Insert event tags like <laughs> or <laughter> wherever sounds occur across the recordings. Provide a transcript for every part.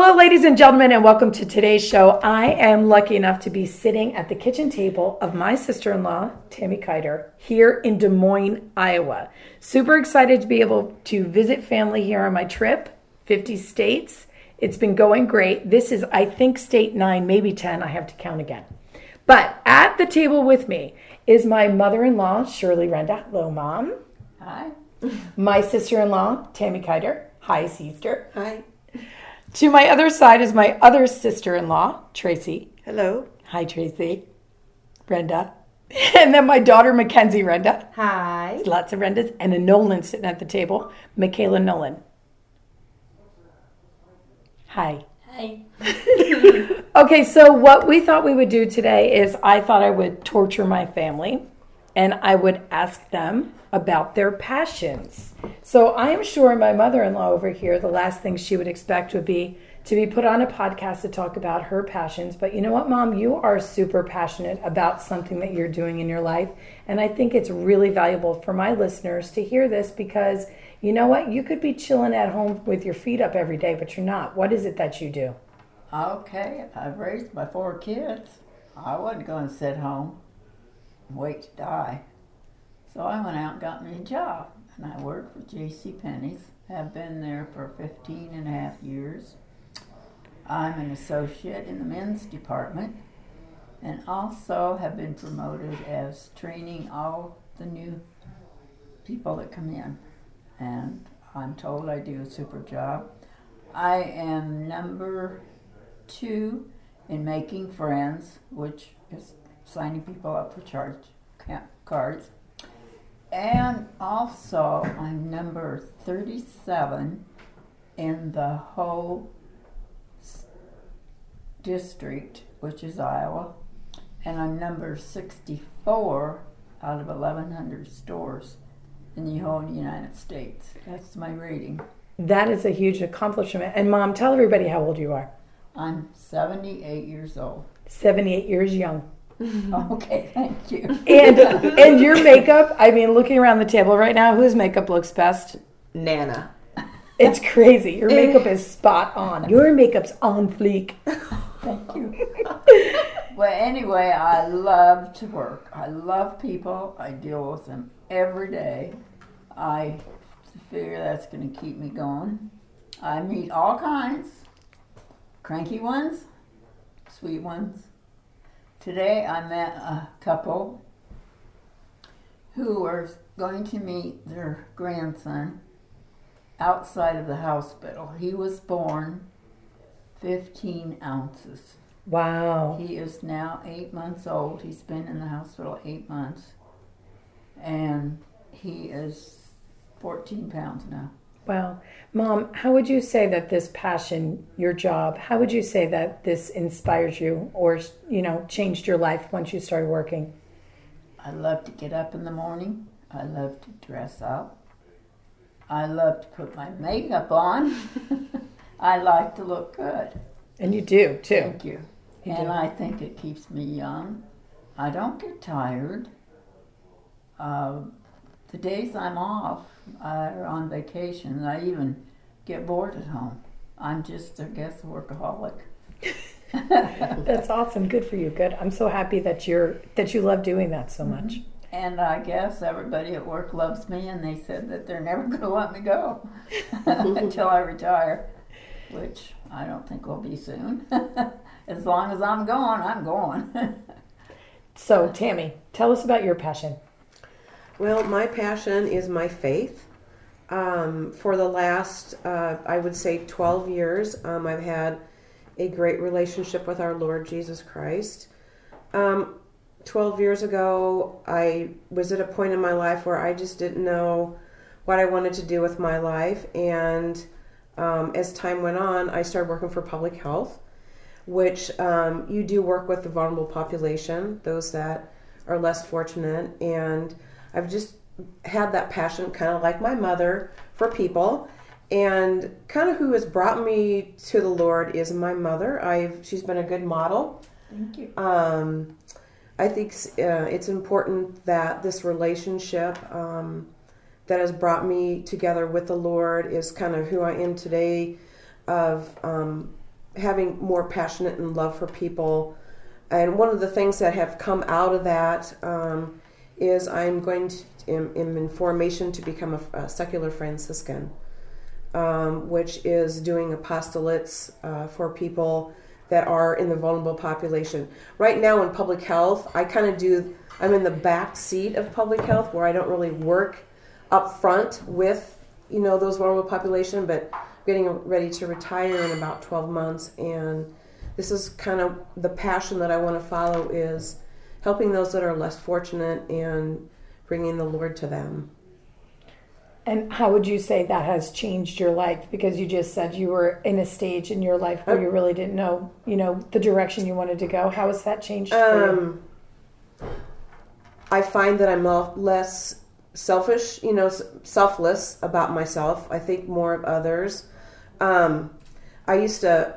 Hello, ladies and gentlemen, and welcome to today's show. I am lucky enough to be sitting at the kitchen table of my sister in law, Tammy Kiter, here in Des Moines, Iowa. Super excited to be able to visit family here on my trip 50 states. It's been going great. This is, I think, state nine, maybe 10. I have to count again. But at the table with me is my mother in law, Shirley Renda. Hello, mom. Hi. My sister in law, Tammy Kiter. Hi, sister. Hi. To my other side is my other sister in law, Tracy. Hello. Hi, Tracy. Brenda. <laughs> And then my daughter, Mackenzie Renda. Hi. Lots of Rendas. And a Nolan sitting at the table, Michaela Nolan. Hi. Hi. <laughs> Okay, so what we thought we would do today is I thought I would torture my family and I would ask them about their passions. So I am sure my mother in law over here, the last thing she would expect would be to be put on a podcast to talk about her passions. But you know what, mom? You are super passionate about something that you're doing in your life. And I think it's really valuable for my listeners to hear this because you know what? You could be chilling at home with your feet up every day, but you're not. What is it that you do? Okay, I've raised my four kids. I wasn't going to sit home wait to die. So I went out and got me a job. And I worked for J.C. Penney's. Have been there for 15 and a half years. I'm an associate in the men's department and also have been promoted as training all the new people that come in. And I'm told I do a super job. I am number two in making friends, which is signing people up for charge cards. And also, I'm number 37 in the whole district, which is Iowa. And I'm number 64 out of 1,100 stores in the whole United States. That's my rating. That is a huge accomplishment. And mom, tell everybody how old you are. I'm 78 years old. 78 years young. <laughs> Okay, thank you. And <laughs> and your makeup, I mean, looking around the table right now, whose makeup looks best? Nana. It's crazy. Your makeup is spot on. <laughs> Your makeup's on fleek. Thank you. Well, anyway, I love to work. I love people. I deal with them every day. I figure that's going to keep me going. I meet all kinds cranky ones, sweet ones. Today I met a couple who were going to meet their grandson outside of the hospital. He was born 15 ounces. Wow. He is now eight months old. He's been in the hospital eight months. And he is 14 pounds now. Wow. Mom, how would you say that this passion, your job, how would you say that this inspires you or, you know, changed your life once you started working? I love to get up in the morning. I love to dress up. I love to put my makeup on. <laughs> I like to look good. And you do, too. Thank you. You and do. I think it keeps me young. I don't get tired. Uh, the days I'm off are on vacation. I even get bored at home. I'm just, I guess, a workaholic. <laughs> That's awesome. Good for you. Good. I'm so happy that you're that you love doing that so much. Mm-hmm. And I guess everybody at work loves me, and they said that they're never <laughs> going to let me go <laughs> until I retire, which I don't think will be soon. as long as I'm going, I'm going. So, Tammy, tell us about your passion. Well, my passion is my faith. Um, for the last, uh, I would say, 12 years, um, I've had a great relationship with our Lord Jesus Christ. Um, 12 years ago, I was at a point in my life where I just didn't know what I wanted to do with my life. And um, as time went on, I started working for public health, which um, you do work with the vulnerable population, those that are less fortunate. And I've just had that passion, kind of like my mother, for people. And kind of who has brought me to the Lord is my mother. I've she's been a good model. Thank you. Um, I think uh, it's important that this relationship um, that has brought me together with the Lord is kind of who I am today, of um, having more passionate and love for people. And one of the things that have come out of that um, is I'm going to, am, am in formation to become a, a secular Franciscan, um, which is doing apostolates uh, for people that are in the vulnerable population. Right now in public health, I kind of do, I'm in the back seat of public health where I don't really work up front with, you know, those vulnerable population, but getting ready to retire in about 12 months. And this is kind of the passion that I want to follow is helping those that are less fortunate and bringing the Lord to them. And how would you say that has changed your life? Because you just said you were in a stage in your life where you really didn't know, you know, the direction you wanted to go. How has that changed? Um, I find that I'm less selfish, you know, selfless about myself. I think more of others. Um, I used to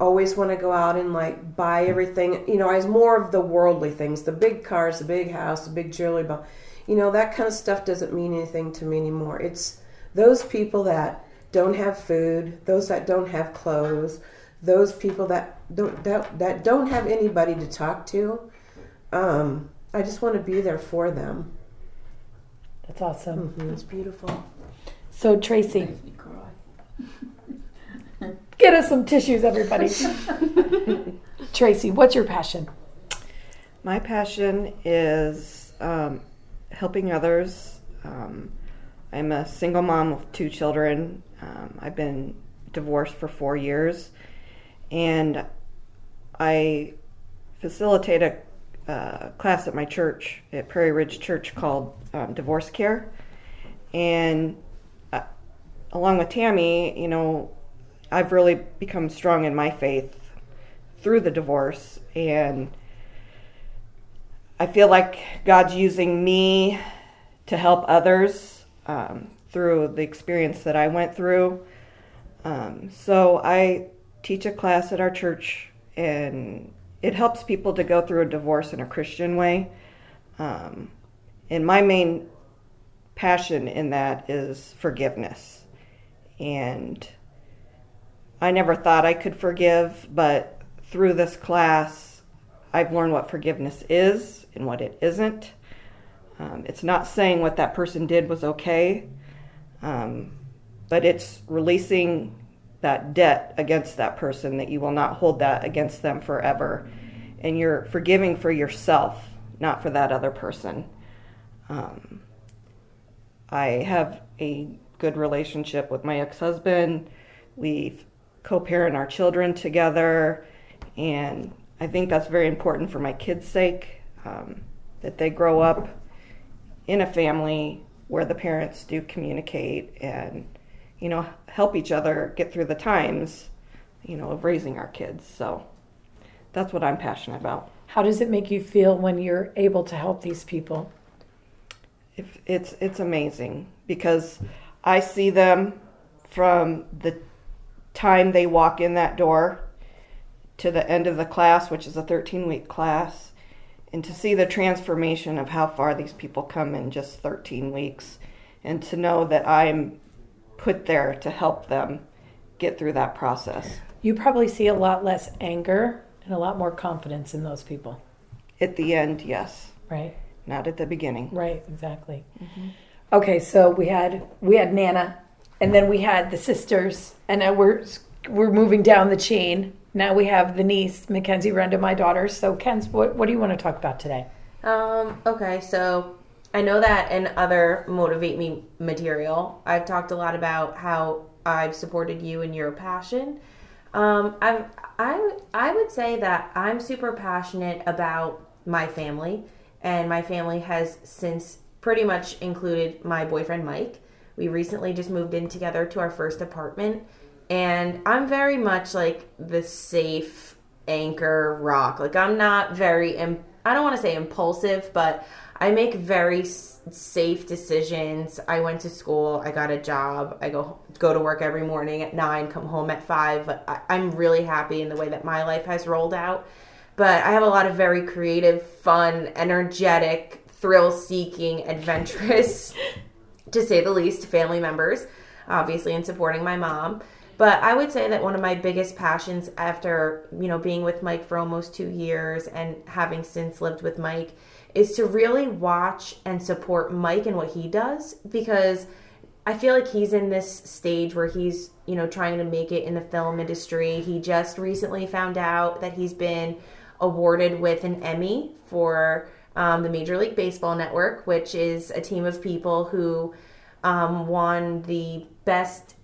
always want to go out and like buy everything. You know, I was more of the worldly things, the big cars, the big house, the big jewelry belt. You know, that kind of stuff doesn't mean anything to me anymore. It's those people that don't have food, those that don't have clothes, those people that don't that, that don't have anybody to talk to. Um, I just want to be there for them. That's awesome. It's beautiful. So, Tracy, Makes me cry. Get us some tissues, everybody. <laughs> Tracy, what's your passion? My passion is um, helping others. Um, I'm a single mom of two children. Um, I've been divorced for four years, and I facilitate a uh, class at my church at Prairie Ridge Church called um, Divorce Care, and uh, along with Tammy, you know, I've really become strong in my faith through the divorce and I feel like God's using me to help others um, through the experience that I went through. Um, so I teach a class at our church, and it helps people to go through a divorce in a Christian way. Um, and my main passion in that is forgiveness. And I never thought I could forgive, but through this class, I've learned what forgiveness is and what it isn't. Um, it's not saying what that person did was okay, um, but it's releasing that debt against that person that you will not hold that against them forever. And you're forgiving for yourself, not for that other person. Um, I have a good relationship with my ex husband. We co parent our children together. And I think that's very important for my kids' sake um, that they grow up in a family where the parents do communicate and, you know, help each other get through the times, you know, of raising our kids. So that's what I'm passionate about. How does it make you feel when you're able to help these people? If it's it's amazing because I see them from the time they walk in that door to the end of the class, which is a 13 week class, and to see the transformation of how far these people come in just 13 weeks, and to know that I'm put there to help them get through that process. You probably see a lot less anger and a lot more confidence in those people, At the end, yes, right? not at the beginning. Right, exactly. Mm-hmm. Okay, so we had we had Nana, and then we had the sisters, and now we're we're moving down the chain. Now we have the niece, Mackenzie Renda, my daughter. So, Ken's, what what do you want to talk about today? Um, okay, so I know that in other Motivate Me material, I've talked a lot about how I've supported you in your passion. Um, I've I I would say that I'm super passionate about my family, and my family has since pretty much included my boyfriend Mike. We recently just moved in together to our first apartment, and I'm very much like the safe anchor rock. Like I'm not very im- I don't want to say impulsive, but I make very s- safe decisions. I went to school, I got a job, I go go to work every morning at 9, come home at 5. I, I'm really happy in the way that my life has rolled out. But I have a lot of very creative, fun, energetic, thrill-seeking, adventurous <laughs> to say the least, family members, obviously, in supporting my mom. But I would say that one of my biggest passions after, you know, being with Mike for almost two years and having since lived with Mike is to really watch and support Mike and what he does because I feel like he's in this stage where he's, you know, trying to make it in the film industry. He just recently found out that he's been awarded with an Emmy for um, the Major League Baseball Network, which is a team of people who um, won the best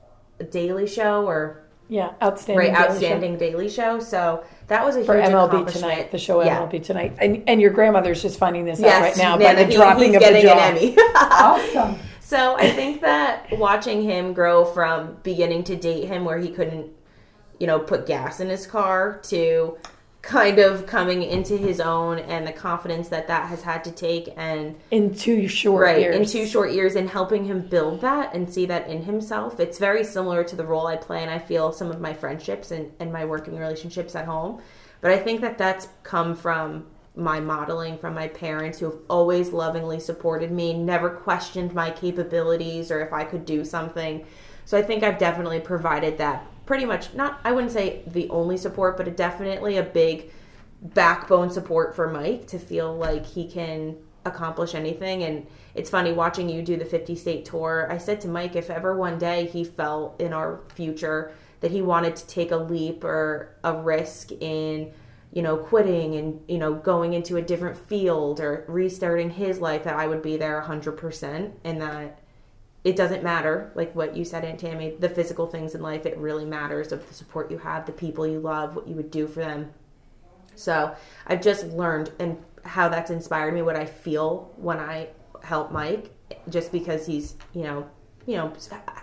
Daily Show or Yeah, outstanding. right Daily Show. outstanding Daily Show. So that was a For huge MLB tonight, the show Yeah. MLB tonight, and and your grandmother's just finding this out right now Nana, by the he- dropping he's of the getting jaw. an Emmy. <laughs> Awesome. So I think that watching him grow from beginning to date him where he couldn't, you know, put gas in his car to kind of coming into his own and the confidence that that has had to take and in two short right years. in two short years and helping him build that and see that in himself. It's very similar to the role i play and i feel some of my friendships and, and my working relationships at home. But i think that that's come from my modeling from my parents who have always lovingly supported me never questioned my capabilities or if i could do something. So i think i've definitely provided that pretty much not i wouldn't say the only support but a, definitely a big backbone support for Mike to feel like he can accomplish anything. And it's funny watching you do the 50 state tour. I said to Mike, if ever one day he felt in our future that he wanted to take a leap or a risk in, you know, quitting and, you know, going into a different field or restarting his life, that I would be there 100% and that it doesn't matter, like what you said, Aunt Tammy, the physical things in life, it really matters of the support you have, the people you love, what you would do for them. So I've just learned and how that's inspired me, what I feel when I help Mike, just because he's, you know, you know,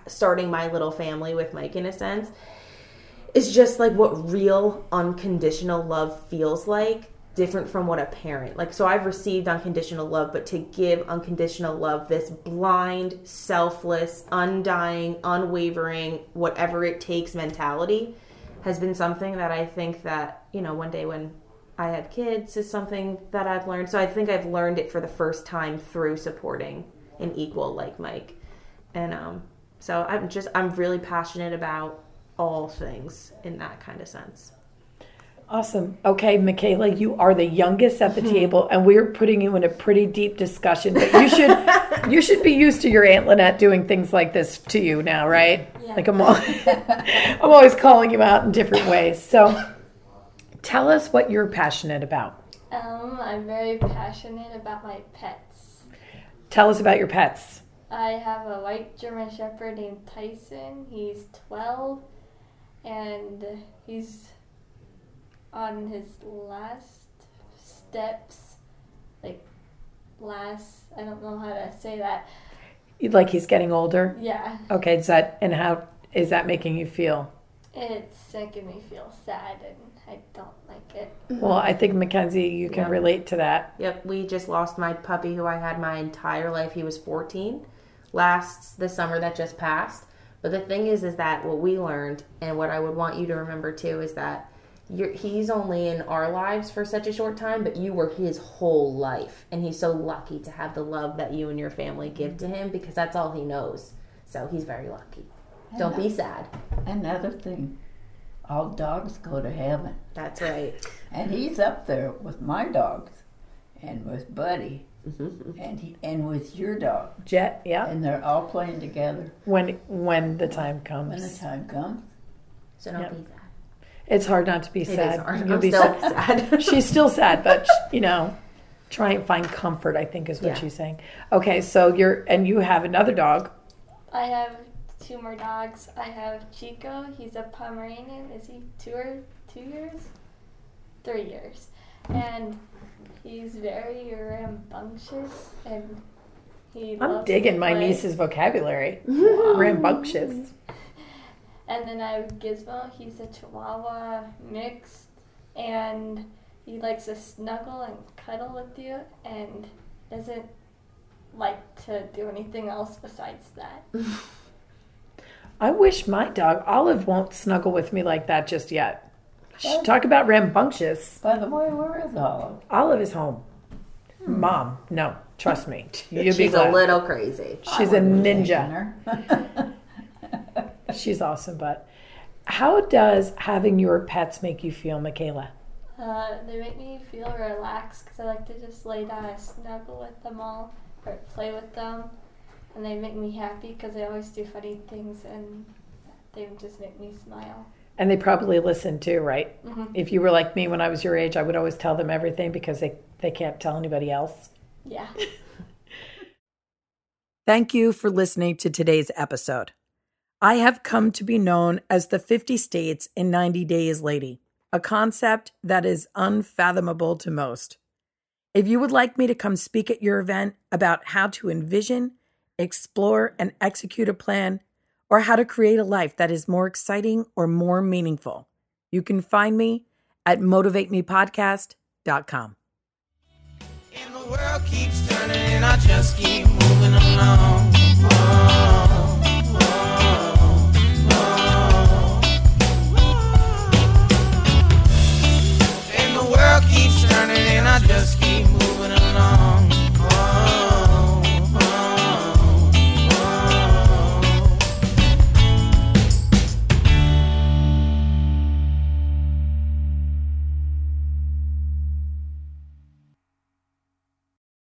starting my little family with Mike in a sense, is just like what real unconditional love feels like different from what a parent like so i've received unconditional love but to give unconditional love this blind selfless undying unwavering whatever it takes mentality has been something that i think that you know one day when i have kids is something that i've learned. So i think i've learned it for the first time through supporting an equal like mike. And um so i'm just i'm really passionate about all things in that kind of sense Awesome. Okay, Michaela, you are the youngest at the table, and we're putting you in a pretty deep discussion. But you should <laughs> you should be used to your Aunt Lynette doing things like this to you now, right? Yeah. Like I'm, al- <laughs> I'm always calling you out in different ways. So, tell us what you're passionate about. Um, I'm very passionate about my pets. Tell us about your pets. I have a white German Shepherd named Tyson. He's 12, and he's on his last steps. Like, last, I don't know how to say that. Like he's getting older. Yeah, Okay, is that and how is that making you feel? it's making me feel sad, and I don't like it. Mm-hmm. Well, I think Mackenzie, you can Yeah. relate to that. Yep, we just lost my puppy who I had my entire life. He was 14 last the summer that just passed. But the thing is is that what we learned and what I would want you to remember too is that you're, he's only in our lives for such a short time, but you were his whole life. And he's so lucky to have the love that you and your family give to him because that's all he knows. So he's very lucky. Don't be sad. Another thing, all dogs go to heaven. That's right. And he's up there with my dogs and with Buddy mm-hmm. and he, and with your dog. Jet, yeah. And they're all playing together When when the time comes. when the time comes. So don't Yep. be sad. It's hard not to be It is sad. hard. You'll I'm be still sad. sad. <laughs> She's still sad, but you know, try and find comfort. I think is what Yeah. she's saying. Okay, so you're and you have another dog. I have two more dogs. I have Chico. He's a Pomeranian. Is he two or two years, three years, and he's very rambunctious and he. I'm loves digging to my play. niece's vocabulary. <laughs> Rambunctious. And then I have Gizmo. He's a Chihuahua mixed, and he likes to snuggle and cuddle with you, and doesn't like to do anything else besides that. <laughs> I wish my dog Olive won't snuggle with me like that just yet. Sh- Talk about rambunctious. By the way, where is Olive? Olive is home. Hmm. Mom, no, trust me. <laughs> You'd be She's a little crazy. She's a I wouldn't have ninja. <laughs> She's awesome, but how does having your pets make you feel, Michaela? Uh, they make me feel relaxed because I like to just lay down and snuggle with them all or play with them. And they make me happy because they always do funny things and they just make me smile. And they probably listen too, right? Mhm. If you were like me when I was your age, I would always tell them everything because they, they can't tell anybody else. Yeah. <laughs> Thank you for listening to today's episode. I have come to be known as the 50 States in 90 Days Lady, a concept that is unfathomable to most. If you would like me to come speak at your event about how to envision, explore, and execute a plan, or how to create a life that is more exciting or more meaningful, you can find me at motivatemepodcast.com. And the world keeps turning and I just keep I just keep moving.